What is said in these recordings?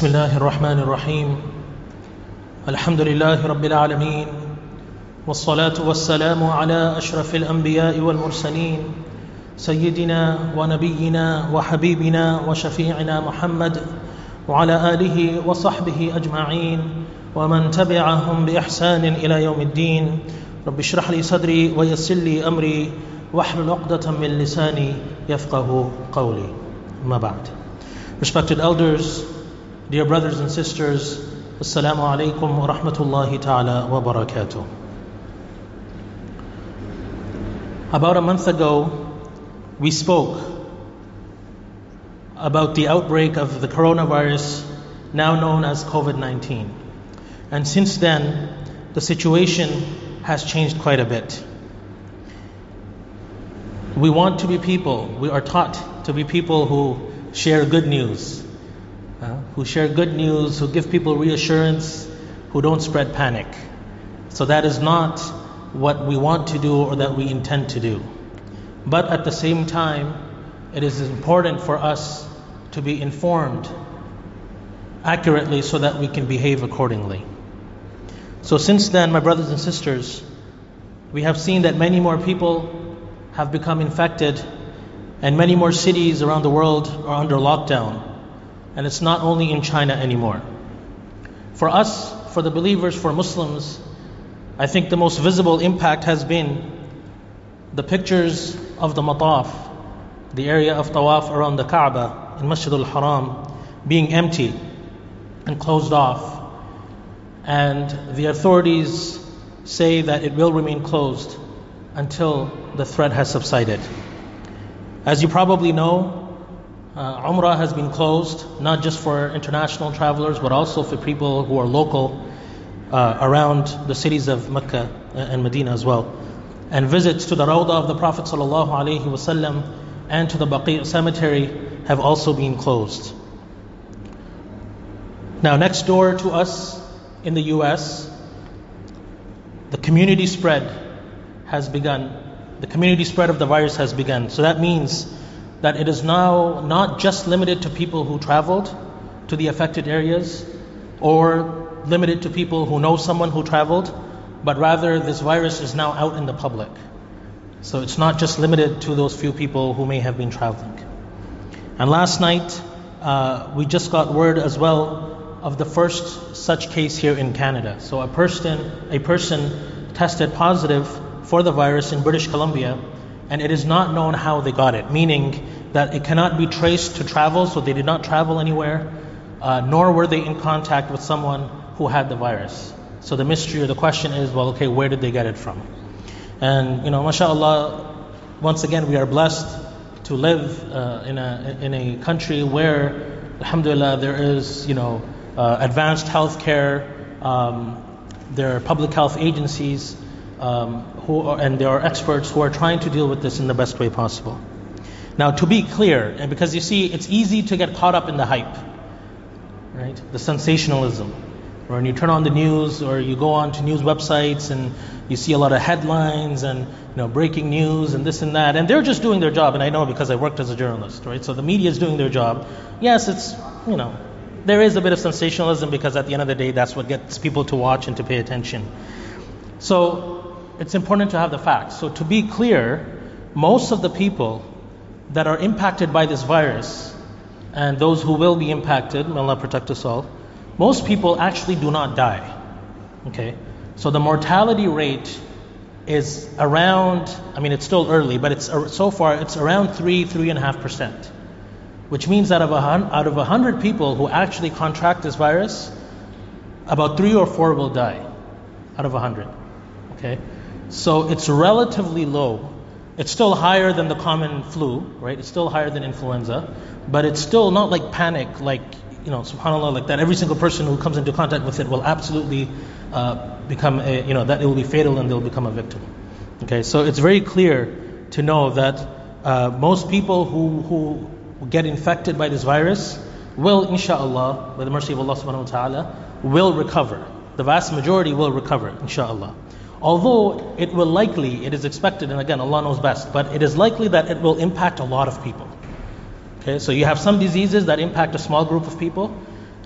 بسم الله الرحمن الرحيم. الحمد لله رب العالمين والصلاة والسلام على أشرف الأنبياء والمرسلين سيدنا ونبينا وحبيبنا وشفيعنا محمد وعلى آله وصحبه أجمعين ومن تبعهم بإحسان إلى يوم الدين. رب اشرح لي صدري ويسر لي أمري واحلل عقدة من لساني يفقه قولي. ما بعد. Respected elders, dear brothers and sisters, Assalamu alaikum wa rahmatullahi ta'ala wa barakatuh. About a month ago, we spoke about the outbreak of the coronavirus, now known as COVID 19. And since then, the situation has changed quite a bit. We want to be people, we are taught to be people who share good news, who share good news, who give people reassurance, who don't spread panic. So that is not what we want to do or that we intend to do. But at the same time, it is important for us to be informed accurately so that we can behave accordingly. So, since then, my brothers and sisters, we have seen that many more people have become infected and many more cities around the world are under lockdown. And it's not only in China anymore. For us, for the believers, for Muslims, I think the most visible impact has been the pictures of the mataf, the area of tawaf around the Kaaba in Masjid al Haram, being empty and closed off. And the authorities say that it will remain closed until the threat has subsided. As you probably know, uh, Umrah has been closed, not just for international travelers, but also for people who are local uh, around the cities of Mecca and Medina as well. And visits to the Rawdah of the Prophet ﷺ and to the Baqi cemetery have also been closed. Now, next door to us in the US, the community spread has begun the community spread of the virus has begun. So that means that it is now not just limited to people who traveled to the affected areas or limited to people who know someone who traveled, but rather this virus is now out in the public. So it's not just limited to those few people who may have been traveling. And last night, uh, we just got word as well of the first such case here in Canada. So a person, a person tested positive for the virus in British Columbia, and it is not known how they got it, meaning that it cannot be traced to travel, so they did not travel anywhere, uh, nor were they in contact with someone who had the virus. So the mystery or the question is, well, okay, where did they get it from? And you know, mashallah, once again, we are blessed to live uh, in a in a country where, alhamdulillah, there is you know uh, advanced healthcare. Um, there are public health agencies um, who are, and there are experts who are trying to deal with this in the best way possible. Now, to be clear, and because you see, it's easy to get caught up in the hype, right? The sensationalism. Or when you turn on the news, or you go on to news websites, and you see a lot of headlines and you know breaking news and this and that, and they're just doing their job. And I know because I worked as a journalist, right? So the media is doing their job. Yes, it's you know there is a bit of sensationalism because at the end of the day, that's what gets people to watch and to pay attention. So it's important to have the facts. So, to be clear, most of the people that are impacted by this virus and those who will be impacted, may Allah protect us all, most people actually do not die. Okay? So, the mortality rate is around, I mean, it's still early, but it's so far it's around 3, 3.5%. Which means that of a, out of 100 people who actually contract this virus, about 3 or 4 will die out of 100. Okay? So it's relatively low. It's still higher than the common flu, right? It's still higher than influenza, but it's still not like panic, like, you know, subhanAllah, like that every single person who comes into contact with it will absolutely uh, become a, you know, that it will be fatal and they'll become a victim. Okay, so it's very clear to know that uh, most people who, who get infected by this virus will, inshallah, by the mercy of Allah subhanahu wa ta'ala, will recover. The vast majority will recover, inshallah. Although it will likely, it is expected, and again, Allah knows best, but it is likely that it will impact a lot of people. Okay, so you have some diseases that impact a small group of people,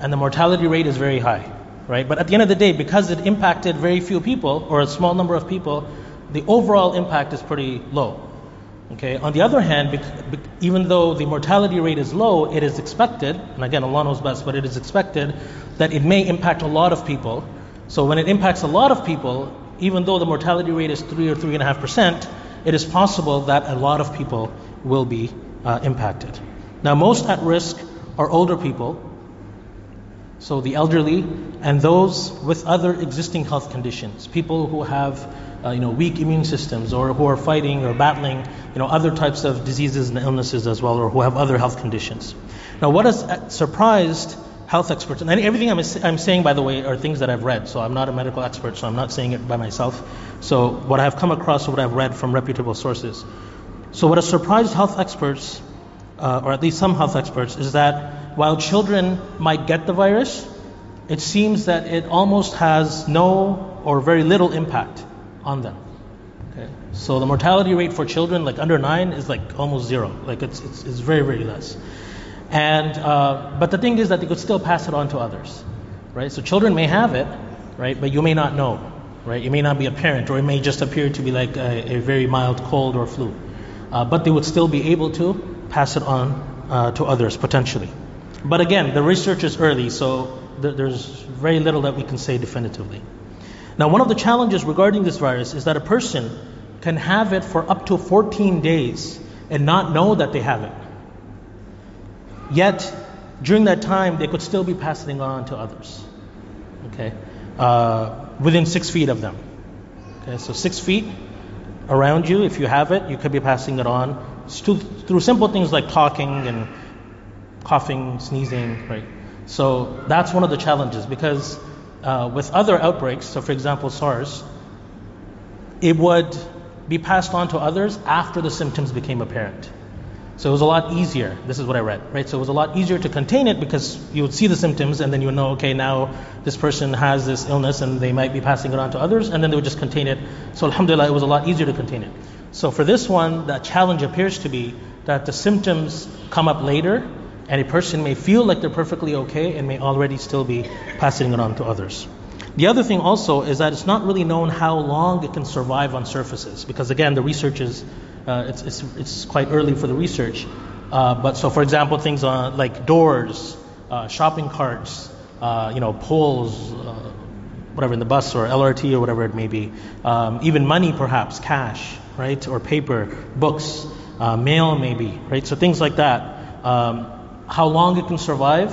and the mortality rate is very high, right? But at the end of the day, because it impacted very few people or a small number of people, the overall impact is pretty low. Okay. On the other hand, even though the mortality rate is low, it is expected, and again, Allah knows best, but it is expected that it may impact a lot of people. So when it impacts a lot of people, even though the mortality rate is three or three and a half percent, it is possible that a lot of people will be uh, impacted. Now, most at risk are older people, so the elderly, and those with other existing health conditions, people who have uh, you know, weak immune systems or who are fighting or battling you know, other types of diseases and illnesses as well, or who have other health conditions. Now, what has surprised health experts, and everything I'm, I'm saying, by the way, are things that I've read. So I'm not a medical expert, so I'm not saying it by myself. So what I've come across, what I've read from reputable sources. So what has surprised health experts, uh, or at least some health experts, is that while children might get the virus, it seems that it almost has no or very little impact on them. Okay. So the mortality rate for children like under nine is like almost zero. Like it's it's, it's very very less. And uh, but the thing is that they could still pass it on to others, right? So children may have it, right? But you may not know, right? You may not be a parent, or it may just appear to be like a, a very mild cold or flu. Uh, but they would still be able to pass it on uh, to others potentially. But again, the research is early, so th- there's very little that we can say definitively. Now, one of the challenges regarding this virus is that a person can have it for up to 14 days and not know that they have it. Yet, during that time, they could still be passing on to others. Okay? Uh, within six feet of them. Okay, so six feet around you, if you have it, you could be passing it on through simple things like talking and coughing, sneezing, right? So that's one of the challenges because uh, with other outbreaks, so for example, SARS, it would be passed on to others after the symptoms became apparent. So it was a lot easier. This is what I read, right? So it was a lot easier to contain it because you would see the symptoms and then you would know, okay, now this person has this illness and they might be passing it on to others, and then they would just contain it. So alhamdulillah, it was a lot easier to contain it. So for this one, the challenge appears to be that the symptoms come up later and a person may feel like they're perfectly okay and may already still be passing it on to others. The other thing also is that it's not really known how long it can survive on surfaces because again the research is uh, it's, it's, it's, quite early for the research. Uh, but so for example things on like doors, uh, shopping carts, uh, you know poles, uh, whatever in the bus or LRT or whatever it may be, um, even money perhaps cash right or paper, books, uh, mail maybe right. So things like that. Um, how long it can survive,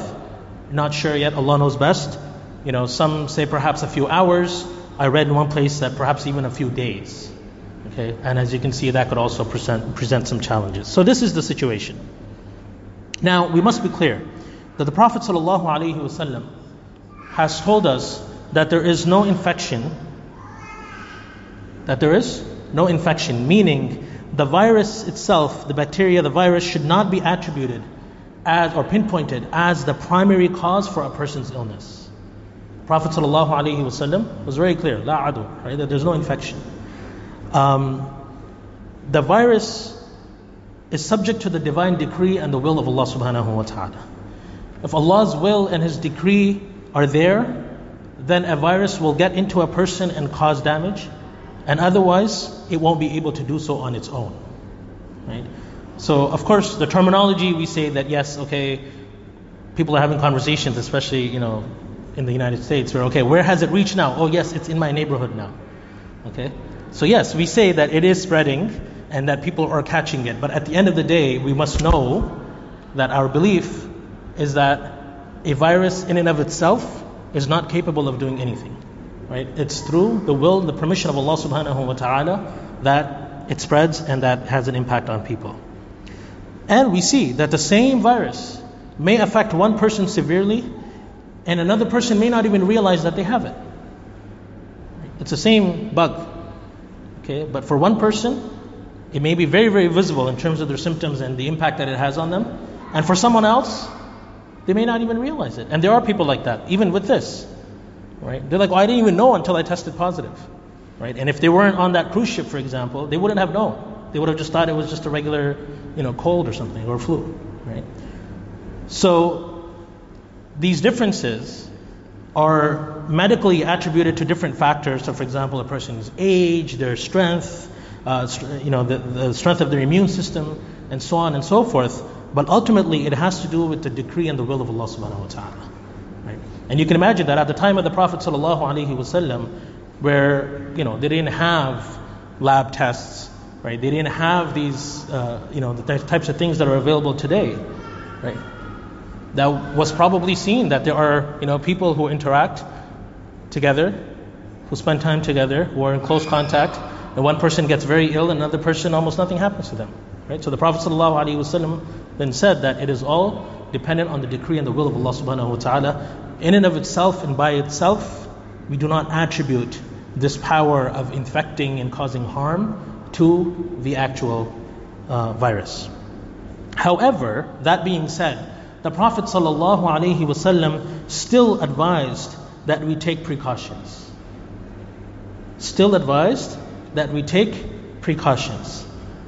not sure yet. Allah knows best. You know, some say perhaps a few hours. I read in one place that perhaps even a few days. Okay, and as you can see, that could also present, present some challenges. So this is the situation. Now we must be clear that the Prophet ﷺ has told us that there is no infection. That there is no infection, meaning the virus itself, the bacteria, the virus should not be attributed as or pinpointed as the primary cause for a person's illness. Prophet ﷺ was very clear, la adu, right, that there's no infection. Um, the virus is subject to the divine decree and the will of Allah subhanahu wa ta'ala. If Allah's will and His decree are there, then a virus will get into a person and cause damage, and otherwise it won't be able to do so on its own. Right? So, of course, the terminology we say that yes, okay, people are having conversations, especially you know in the United States, where okay, where has it reached now? Oh, yes, it's in my neighborhood now. Okay, so yes, we say that it is spreading and that people are catching it, but at the end of the day, we must know that our belief is that a virus in and of itself is not capable of doing anything. Right? It's through the will, the permission of Allah subhanahu wa ta'ala that it spreads and that has an impact on people. And we see that the same virus may affect one person severely, and another person may not even realize that they have it. It's the same bug. Okay, but for one person, it may be very, very visible in terms of their symptoms and the impact that it has on them. And for someone else, they may not even realize it. And there are people like that, even with this. Right? They're like, well, I didn't even know until I tested positive. Right? And if they weren't on that cruise ship, for example, they wouldn't have known. They would have just thought it was just a regular, you know, cold or something or flu, right? So these differences are medically attributed to different factors. So, for example, a person's age, their strength, uh, you know, the, the strength of their immune system, and so on and so forth. But ultimately, it has to do with the decree and the will of Allah subhanahu wa ta'ala. Right? And you can imagine that at the time of the Prophet sallallahu alaihi wasallam, where you know they didn't have lab tests, right? They didn't have these, uh, you know, the types of things that are available today, right? That was probably seen that there are, you know, people who interact together, who spend time together, who are in close contact, and one person gets very ill, and another person almost nothing happens to them, right? So the Prophet ﷺ then said that it is all dependent on the decree and the will of Allah subhanahu wa ta'ala. In and of itself and by itself, we do not attribute this power of infecting and causing harm to the actual uh, virus. However, that being said, the Prophet ﷺ still advised that we take precautions. Still advised that we take precautions.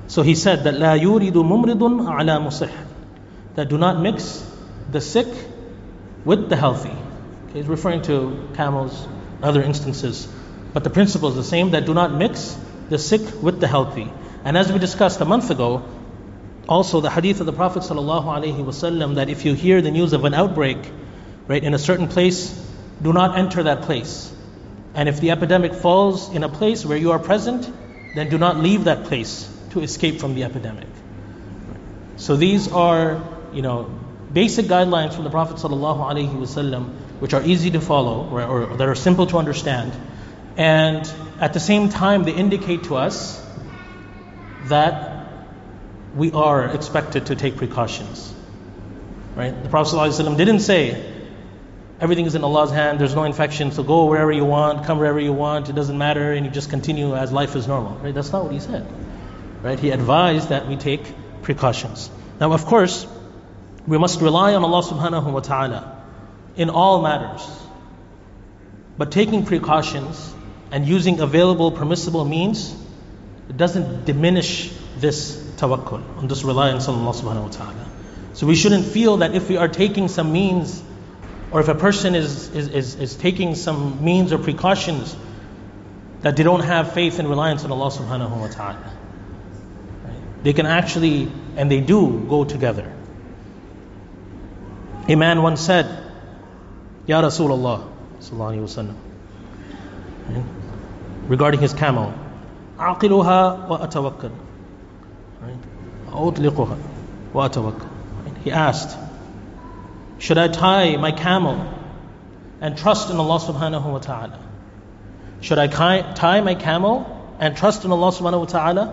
So he said that لا يورد ممرض على مصح that do not mix the sick with the healthy. Okay, he's referring to camels, other instances. But the principle is the same that do not mix the sick with the healthy. And as we discussed a month ago, also the hadith of the Prophet ﷺ that if you hear the news of an outbreak, right, in a certain place, do not enter that place. And if the epidemic falls in a place where you are present, then do not leave that place to escape from the epidemic. So these are, you know, basic guidelines from the Prophet ﷺ, which are easy to follow or, or that are simple to understand. And at the same time, they indicate to us that we are expected to take precautions. Right? The Prophet ﷺ didn't say, everything is in Allah's hand, there's no infection, so go wherever you want, come wherever you want, it doesn't matter, and you just continue as life is normal. Right? That's not what he said. Right? He advised that we take precautions. Now, of course, we must rely on Allah subhanahu wa ta'ala in all matters. But taking precautions and using available permissible means, it doesn't diminish this tawakkul, on this reliance on Allah subhanahu wa ta'ala. So we shouldn't feel that if we are taking some means, or if a person is, is, is, is taking some means or precautions, that they don't have faith and reliance on Allah subhanahu wa ta'ala. Right? They can actually, and they do, go together. A man once said, Ya Rasulullah, sallallahu alayhi wa sallam, right? regarding his camel. أعقلها وأتوكل أطلقها وأتوكل He asked, should I tie my camel and trust in Allah subhanahu wa ta'ala? Should I tie my camel and trust in Allah subhanahu wa ta'ala?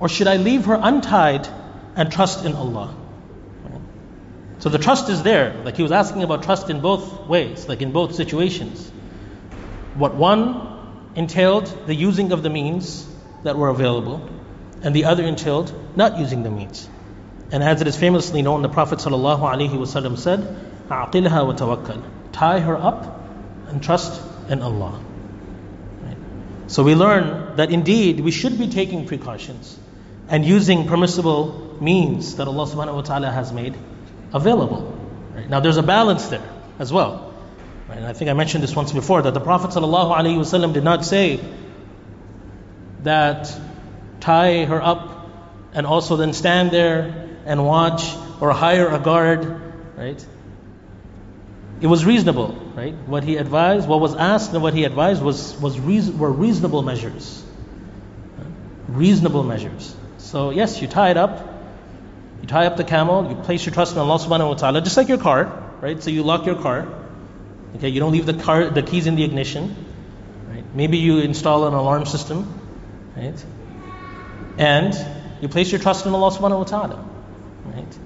Or should I leave her untied and trust in Allah? So the trust is there. Like he was asking about trust in both ways, like in both situations. What one entailed the using of the means that were available, and the other entailed not using the means. And as it is famously known, the Prophet ﷺ said, "Aqilha wa tawakkal." Tie her up and trust in Allah. Right? So we learn that indeed we should be taking precautions and using permissible means that Allah subhanahu wa ta'ala has made available. Right? Now there's a balance there as well. And I think I mentioned this once before that the Prophet ﷺ did not say that tie her up and also then stand there and watch or hire a guard, right? It was reasonable, right? What he advised, what was asked, and what he advised was, was reason, were reasonable measures. Reasonable measures. So, yes, you tie it up, you tie up the camel, you place your trust in Allah subhanahu wa ta'ala, just like your car, right? So you lock your car, Okay, you don't leave the car, the keys in the ignition. Right? Maybe you install an alarm system, right? And you place your trust in Allah subhanahu wa ta'ala. Right?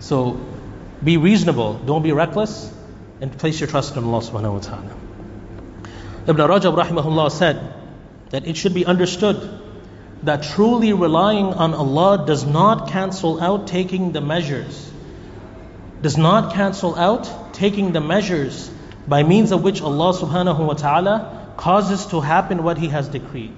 So be reasonable, don't be reckless, and place your trust in Allah subhanahu wa ta'ala. Ibn Rajab rahimahullah said that it should be understood that truly relying on Allah does not cancel out taking the measures, does not cancel out taking the measures by means of which Allah subhanahu wa ta'ala causes to happen what He has decreed.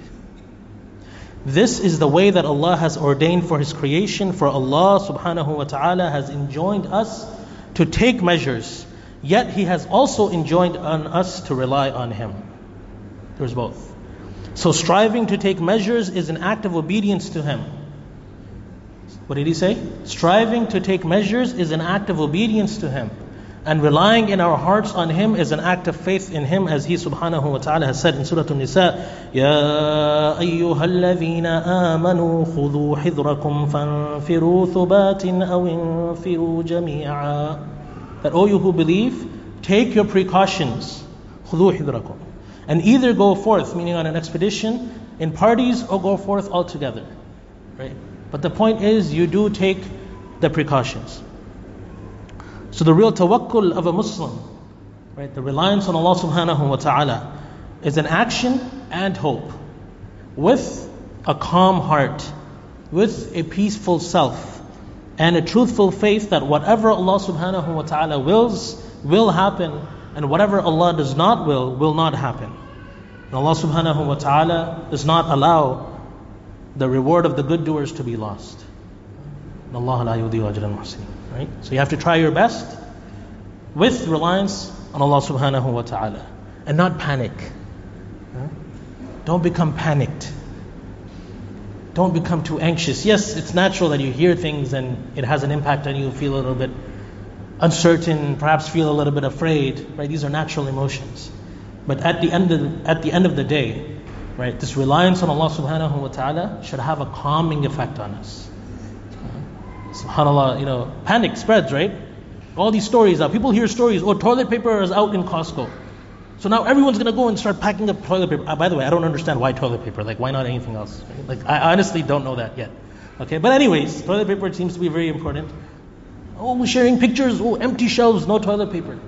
This is the way that Allah has ordained for His creation, for Allah subhanahu wa ta'ala has enjoined us to take measures Yet He has also enjoined on us to rely on Him. There's both. So striving to take measures is an act of obedience to Him. What did He say? Striving to take measures is an act of obedience to Him. And relying in our hearts on Him is an act of faith in Him, as He subhanahu wa ta'ala has said in Surah An-Nisa, يَا أَيُّهَا الَّذِينَ آمَنُوا خُذُوا حِذْرَكُمْ فَانْفِرُوا ثُبَاتٍ أَوْ انْفِرُوا جَمِيعًا That, O you who believe, take your precautions. خُذُوا حِذْرَكُمْ And either go forth, meaning on an expedition, in parties, or go forth altogether. Right? But the point is, you do take the precautions. So the real tawakkul of a Muslim, right, the reliance on Allah subhanahu wa ta'ala, is an action and hope with a calm heart, with a peaceful self, and a truthful faith that whatever Allah subhanahu wa ta'ala wills will happen, and whatever Allah does not will will not happen. And Allah subhanahu wa ta'ala does not allow the reward of the good doers to be lost. Allah la yudhi'u ajra al-muhsinin. Right? So you have to try your best with reliance on Allah subhanahu wa ta'ala and not panic. Don't become panicked. Don't become too anxious. Yes, it's natural that you hear things and it has an impact on you, feel a little bit uncertain, perhaps feel a little bit afraid. Right? These are natural emotions. But at the end of at the end of the day, right, this reliance on Allah subhanahu wa ta'ala should have a calming effect on us. SubhanAllah, you know, panic spreads, right? All these stories out. People hear stories, oh, toilet paper is out in Costco. So now everyone's going to go and start packing up toilet paper. Uh, by the way, I don't understand why toilet paper. Like, why not anything else? Right? Like, I honestly don't know that yet. Okay, but anyways, toilet paper seems to be very important. Oh, sharing pictures. Oh, empty shelves, no toilet paper.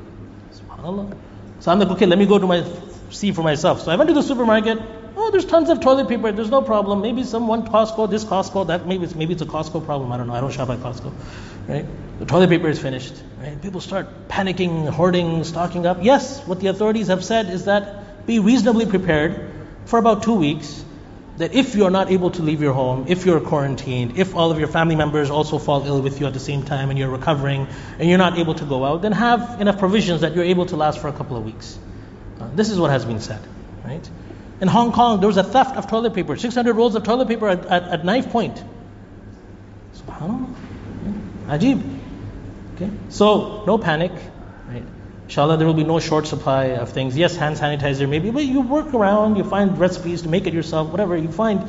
SubhanAllah. So I'm like, okay, let me go to my see for myself. So I went to the supermarket. Oh, there's tons of toilet paper. There's no problem. Maybe some one Costco, this Costco, that maybe it's maybe it's a Costco problem. I don't know. I don't shop at Costco, right? The toilet paper is finished, right? People start panicking, hoarding, stocking up. Yes, what the authorities have said is that be reasonably prepared for about two weeks. That if you are not able to leave your home, if you're quarantined, if all of your family members also fall ill with you at the same time and you're recovering and you're not able to go out, then have enough provisions that you're able to last for a couple of weeks. Uh, this is what has been said, right? In Hong Kong, there was a theft of toilet paper, 600 rolls of toilet paper at, at, at knife point. SubhanAllah. Ajib. Okay? So, no panic. Right? Inshallah, there will be no short supply of things. Yes, hand sanitizer maybe, but you work around, you find recipes to make it yourself, whatever. You find,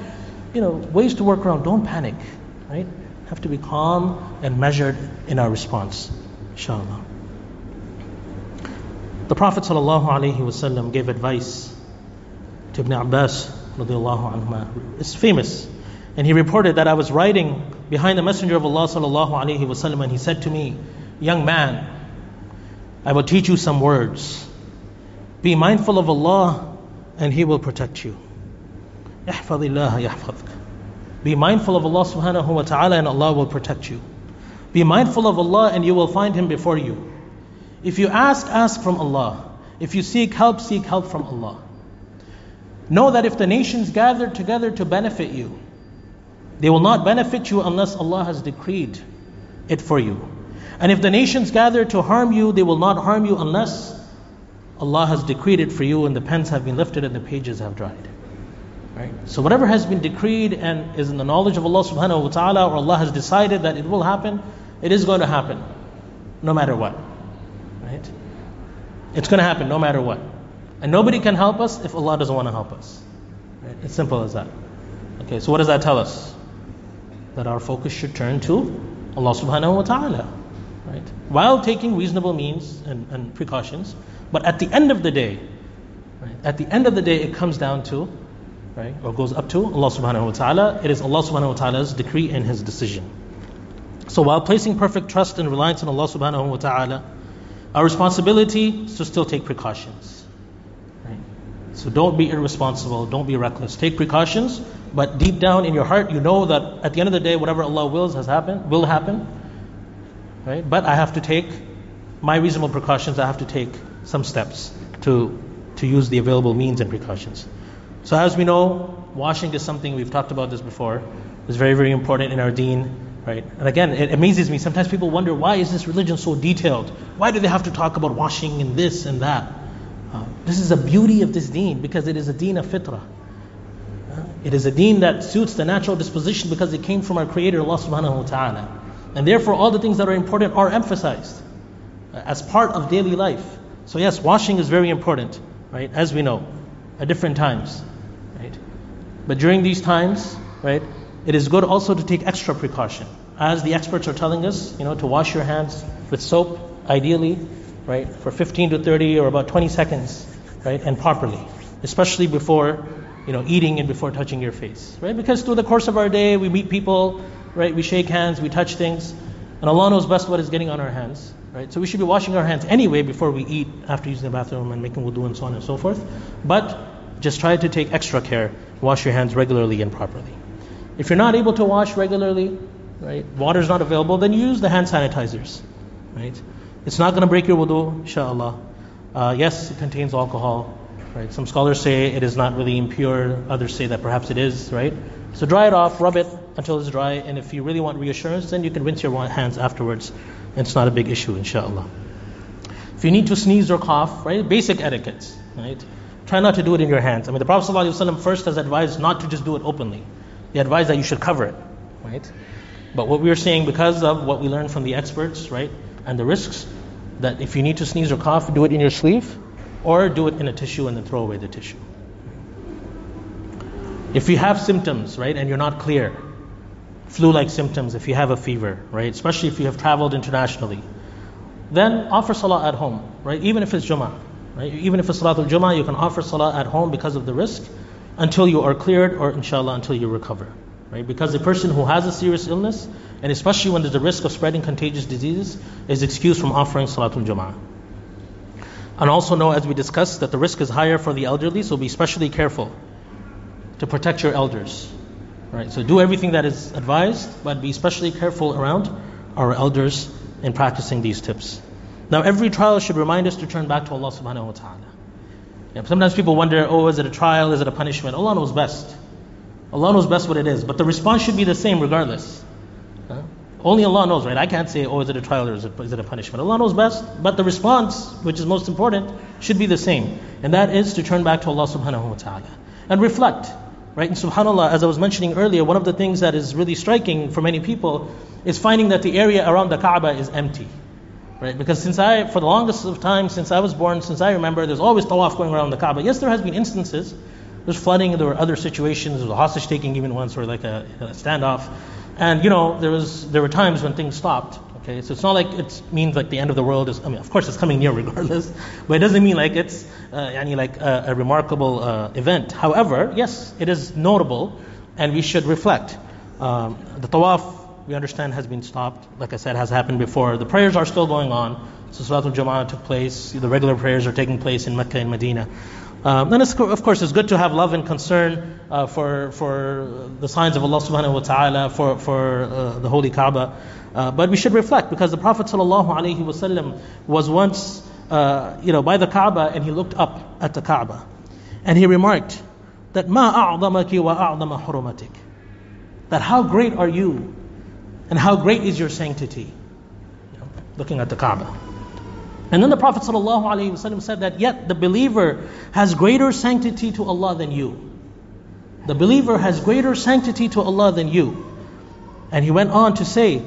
you know, ways to work around. Don't panic. Right? Have to be calm and measured in our response. Inshallah. The Prophet ﷺ gave advice to Ibn Abbas anhuma. It's famous. And he reported that I was riding behind the Messenger of Allah sallallahu and he said to me, Young man, I will teach you some words. Be mindful of Allah and He will protect you. Be mindful of Allah subhanahu wa ta'ala and Allah will protect you. Be mindful of Allah and you will find Him before you. If you ask, ask from Allah. If you seek help, seek help from Allah. Know that if the nations gather together to benefit you, they will not benefit you unless Allah has decreed it for you. And if the nations gather to harm you, they will not harm you unless Allah has decreed it for you and the pens have been lifted and the pages have dried. Right? So whatever has been decreed and is in the knowledge of Allah subhanahu wa ta'ala or Allah has decided that it will happen, it is going to happen. No matter what. Right? It's going to happen no matter what. And nobody can help us if Allah doesn't want to help us. Right? It's simple as that. Okay, so what does that tell us? That our focus should turn to Allah subhanahu wa ta'ala. Right? While taking reasonable means and, and precautions. But at the end of the day, right, at the end of the day, it comes down to, right, or goes up to Allah subhanahu wa ta'ala. It is Allah subhanahu wa ta'ala's decree and His decision. So while placing perfect trust and reliance on Allah subhanahu wa ta'ala, our responsibility is to still take precautions. So don't be irresponsible, don't be reckless. Take precautions, but deep down in your heart, you know that at the end of the day, whatever Allah wills has happened, will happen. Right? But I have to take my reasonable precautions. I have to take some steps to to use the available means and precautions. So as we know, washing is something we've talked about this before. It's very very important in our Deen. right? And again, it amazes me. Sometimes people wonder why is this religion so detailed? Why do they have to talk about washing and this and that? This is the beauty of this deen because it is a deen of fitrah. It is a deen that suits the natural disposition because it came from our Creator, Allah subhanahu wa ta'ala. And therefore, all the things that are important are emphasized as part of daily life. So, yes, washing is very important, right? As we know, at different times, right? But during these times, right, it is good also to take extra precaution. As the experts are telling us, you know, to wash your hands with soap, ideally, right, for 15 to 30 or about 20 seconds, right, and properly, especially before, you know, eating and before touching your face, right? Because through the course of our day, we meet people, right, we shake hands, we touch things, and Allah knows best what is getting on our hands, right? So we should be washing our hands anyway before we eat, after using the bathroom and making wudu and so on and so forth. But just try to take extra care, wash your hands regularly and properly. If you're not able to wash regularly, right, water is not available, then use the hand sanitizers, right? It's not going to break your wudu, inshallah. Uh, yes, it contains alcohol, right? Some scholars say it is not really impure, others say that perhaps it is, right? So dry it off, rub it until it's dry, and if you really want reassurance, then you can rinse your hands afterwards. It's not a big issue, inshallah. If you need to sneeze or cough, right, basic etiquettes, right? Try not to do it in your hands. I mean, the Prophet ﷺ first has advised not to just do it openly. He advised that you should cover it, right? But what we are saying, because of what we learned from the experts, right, and the risks, that if you need to sneeze or cough, do it in your sleeve, or do it in a tissue and then throw away the tissue. If you have symptoms, right, and you're not clear, flu-like symptoms, if you have a fever, right, especially if you have traveled internationally, then offer salah at home, right, even if it's Jummah, right, even if it's Salatul Jummah, you can offer salah at home because of the risk until you are cleared or inshallah until you recover. Right? Because a person who has a serious illness, and especially when there's a risk of spreading contagious diseases, is excused from offering Salatul Jama'ah. And also know, as we discussed, that the risk is higher for the elderly, so be especially careful to protect your elders. Right? So do everything that is advised, but be especially careful around our elders in practicing these tips. Now, every trial should remind us to turn back to Allah subhanahu wa ta'ala. Sometimes people wonder, oh, is it a trial? Is it a punishment? Allah knows best. Allah knows best what it is. But the response should be the same regardless. Huh? Only Allah knows, right? I can't say, oh, is it a trial or is it, is it a punishment? Allah knows best. But the response, which is most important, should be the same. And that is to turn back to Allah subhanahu wa ta'ala. And reflect. Right? And subhanAllah, as I was mentioning earlier, one of the things that is really striking for many people is finding that the area around the Kaaba is empty. Right? Because since I, for the longest of time, since I was born, since I remember, there's always tawaf going around the Kaaba. Yes, there has been instances. There's flooding, there were other situations, there was a hostage taking even once, or like a, a standoff. And you know, there was there were times when things stopped. Okay, so it's not like it means like the end of the world is. I mean, of course, it's coming near regardless, but it doesn't mean like it's uh, any like a, a remarkable uh, event. However, yes, it is notable, and we should reflect. Um, the tawaf we understand has been stopped. Like I said, has happened before. The prayers are still going on. So Salatul Jama'ah took place. The regular prayers are taking place in Mecca and Medina. Um, and of course, it's good to have love and concern uh, for for the signs of Allah Subhanahu wa Taala, for for uh, the Holy Kaaba. Uh, but we should reflect because the Prophet Sallallahu was once, uh, you know, by the Kaaba and he looked up at the Kaaba, and he remarked that ma a'damaki wa a'dama hurumatik. That how great are you and how great is your sanctity? You know, looking at the Kaaba. And then the Prophet ﷺ said that yet the believer has greater sanctity to Allah than you. The believer has greater sanctity to Allah than you. And he went on to say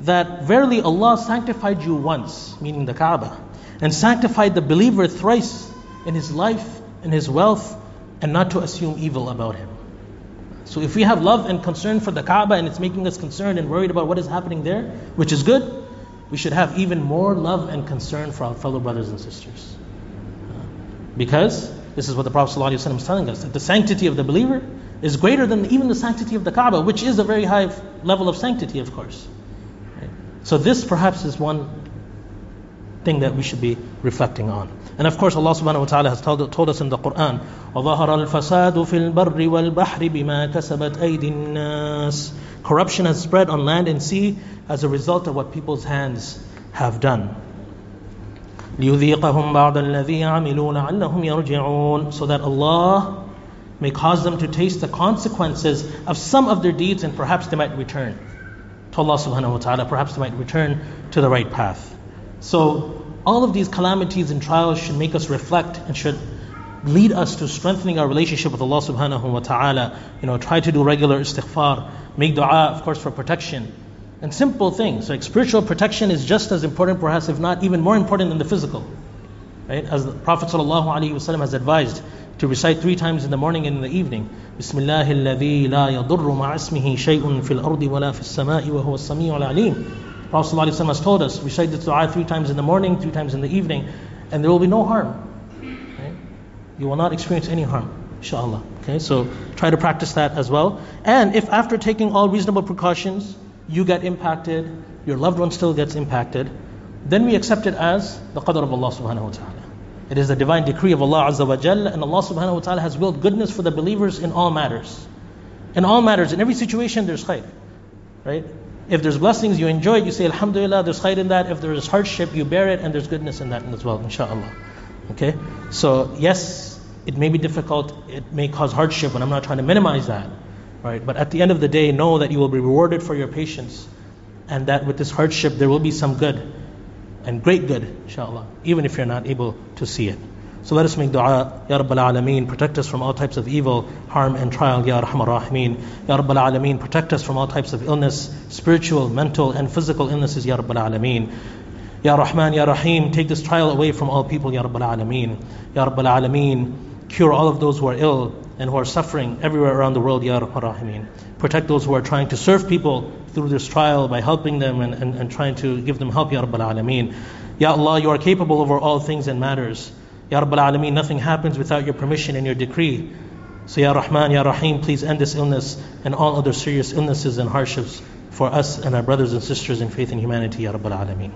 that verily Allah sanctified you once, meaning the Kaaba, and sanctified the believer thrice in his life, in his wealth, and not to assume evil about him. So if we have love and concern for the Kaaba and it's making us concerned and worried about what is happening there, which is good, we should have even more love and concern for our fellow brothers and sisters. Because this is what the Prophet is telling us that the sanctity of the believer is greater than even the sanctity of the Kaaba, which is a very high level of sanctity, of course. So this perhaps is one thing that we should be reflecting on. And of course, Allah subhanahu wa ta'ala has told, told us in the Quran, وَظَهَرَ الْفَسَادُ فِي الْبَرِّ وَالْبَحْرِ بِمَا كَسَبَتْ أَيْدِي النَّاسِ Corruption has spread on land and sea as a result of what people's hands have done. لِيُذِيقَهُمْ بَعْضَ الَّذِي عَمِلُوا لَعَلَّهُمْ يَرْجِعُونَ So that Allah may cause them to taste the consequences of some of their deeds and perhaps they might return to Allah subhanahu wa ta'ala. Perhaps they might return to the right path. So, all of these calamities and trials should make us reflect and should lead us to strengthening our relationship with Allah subhanahu wa ta'ala. You know, try to do regular istighfar, make dua, of course, for protection. And simple things, like spiritual protection is just as important, perhaps if not even more important than the physical. Right? As the Prophet ﷺ has advised to recite three times in the morning and in the evening. Bismillah الذي لا يضر مع اسمه شيء في الأرض ولا في السماء وهو السميع العليم. Prophet ﷺ has told us, recite this dua three times in the morning, three times in the evening, and there will be no harm. You will not experience any harm, inshallah. Okay, so try to practice that as well. And if after taking all reasonable precautions, you get impacted, your loved one still gets impacted, then we accept it as the qadr of Allah subhanahu wa ta'ala. It is the divine decree of Allah Azza wa Jal, and Allah subhanahu wa ta'ala has willed goodness for the believers in all matters. In all matters, in every situation, there's khair. Right? If there's blessings, you enjoy you say Alhamdulillah, there's khair in that. If there is hardship, you bear it, and there's goodness in that as well, inshallah. Okay? So, yes, it may be difficult, it may cause hardship, and I'm not trying to minimize that. Right? But at the end of the day, know that you will be rewarded for your patience, and that with this hardship, there will be some good and great good, inshallah, even if you're not able to see it. So let us make dua, Ya Rabbal Alameen, protect us from all types of evil, harm and trial, Ya Rahman Rahimeen. Ya Rabbal Alameen, protect us from all types of illness, spiritual, mental and physical illnesses, Ya Rabbal Alameen. Ya Rahman, Ya Rahim, take this trial away from all people, Ya Rabbal Alameen. Ya Rabbal Alameen, cure all of those who are ill and who are suffering everywhere around the world, Ya Rahman Rahimeen. Protect those who are trying to serve people through this trial by helping them and, and, and trying to give them help, Ya Rabbal Alameen. Ya Allah, you are capable over all things and matters. Ya Rabbal Alameen, nothing happens without your permission and your decree. So Ya Rahman, Ya Rahim, please end this illness and all other serious illnesses and hardships for us and our brothers and sisters in faith and humanity, Ya Rabbal Alameen.